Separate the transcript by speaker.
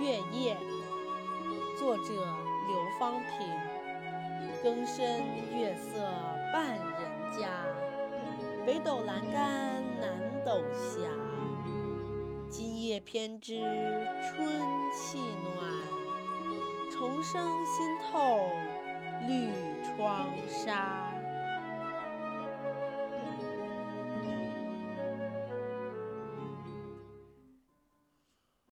Speaker 1: 月夜作者刘方平更深月色半人家北斗阑干南斗斜今夜偏知春气暖虫声新透绿窗纱。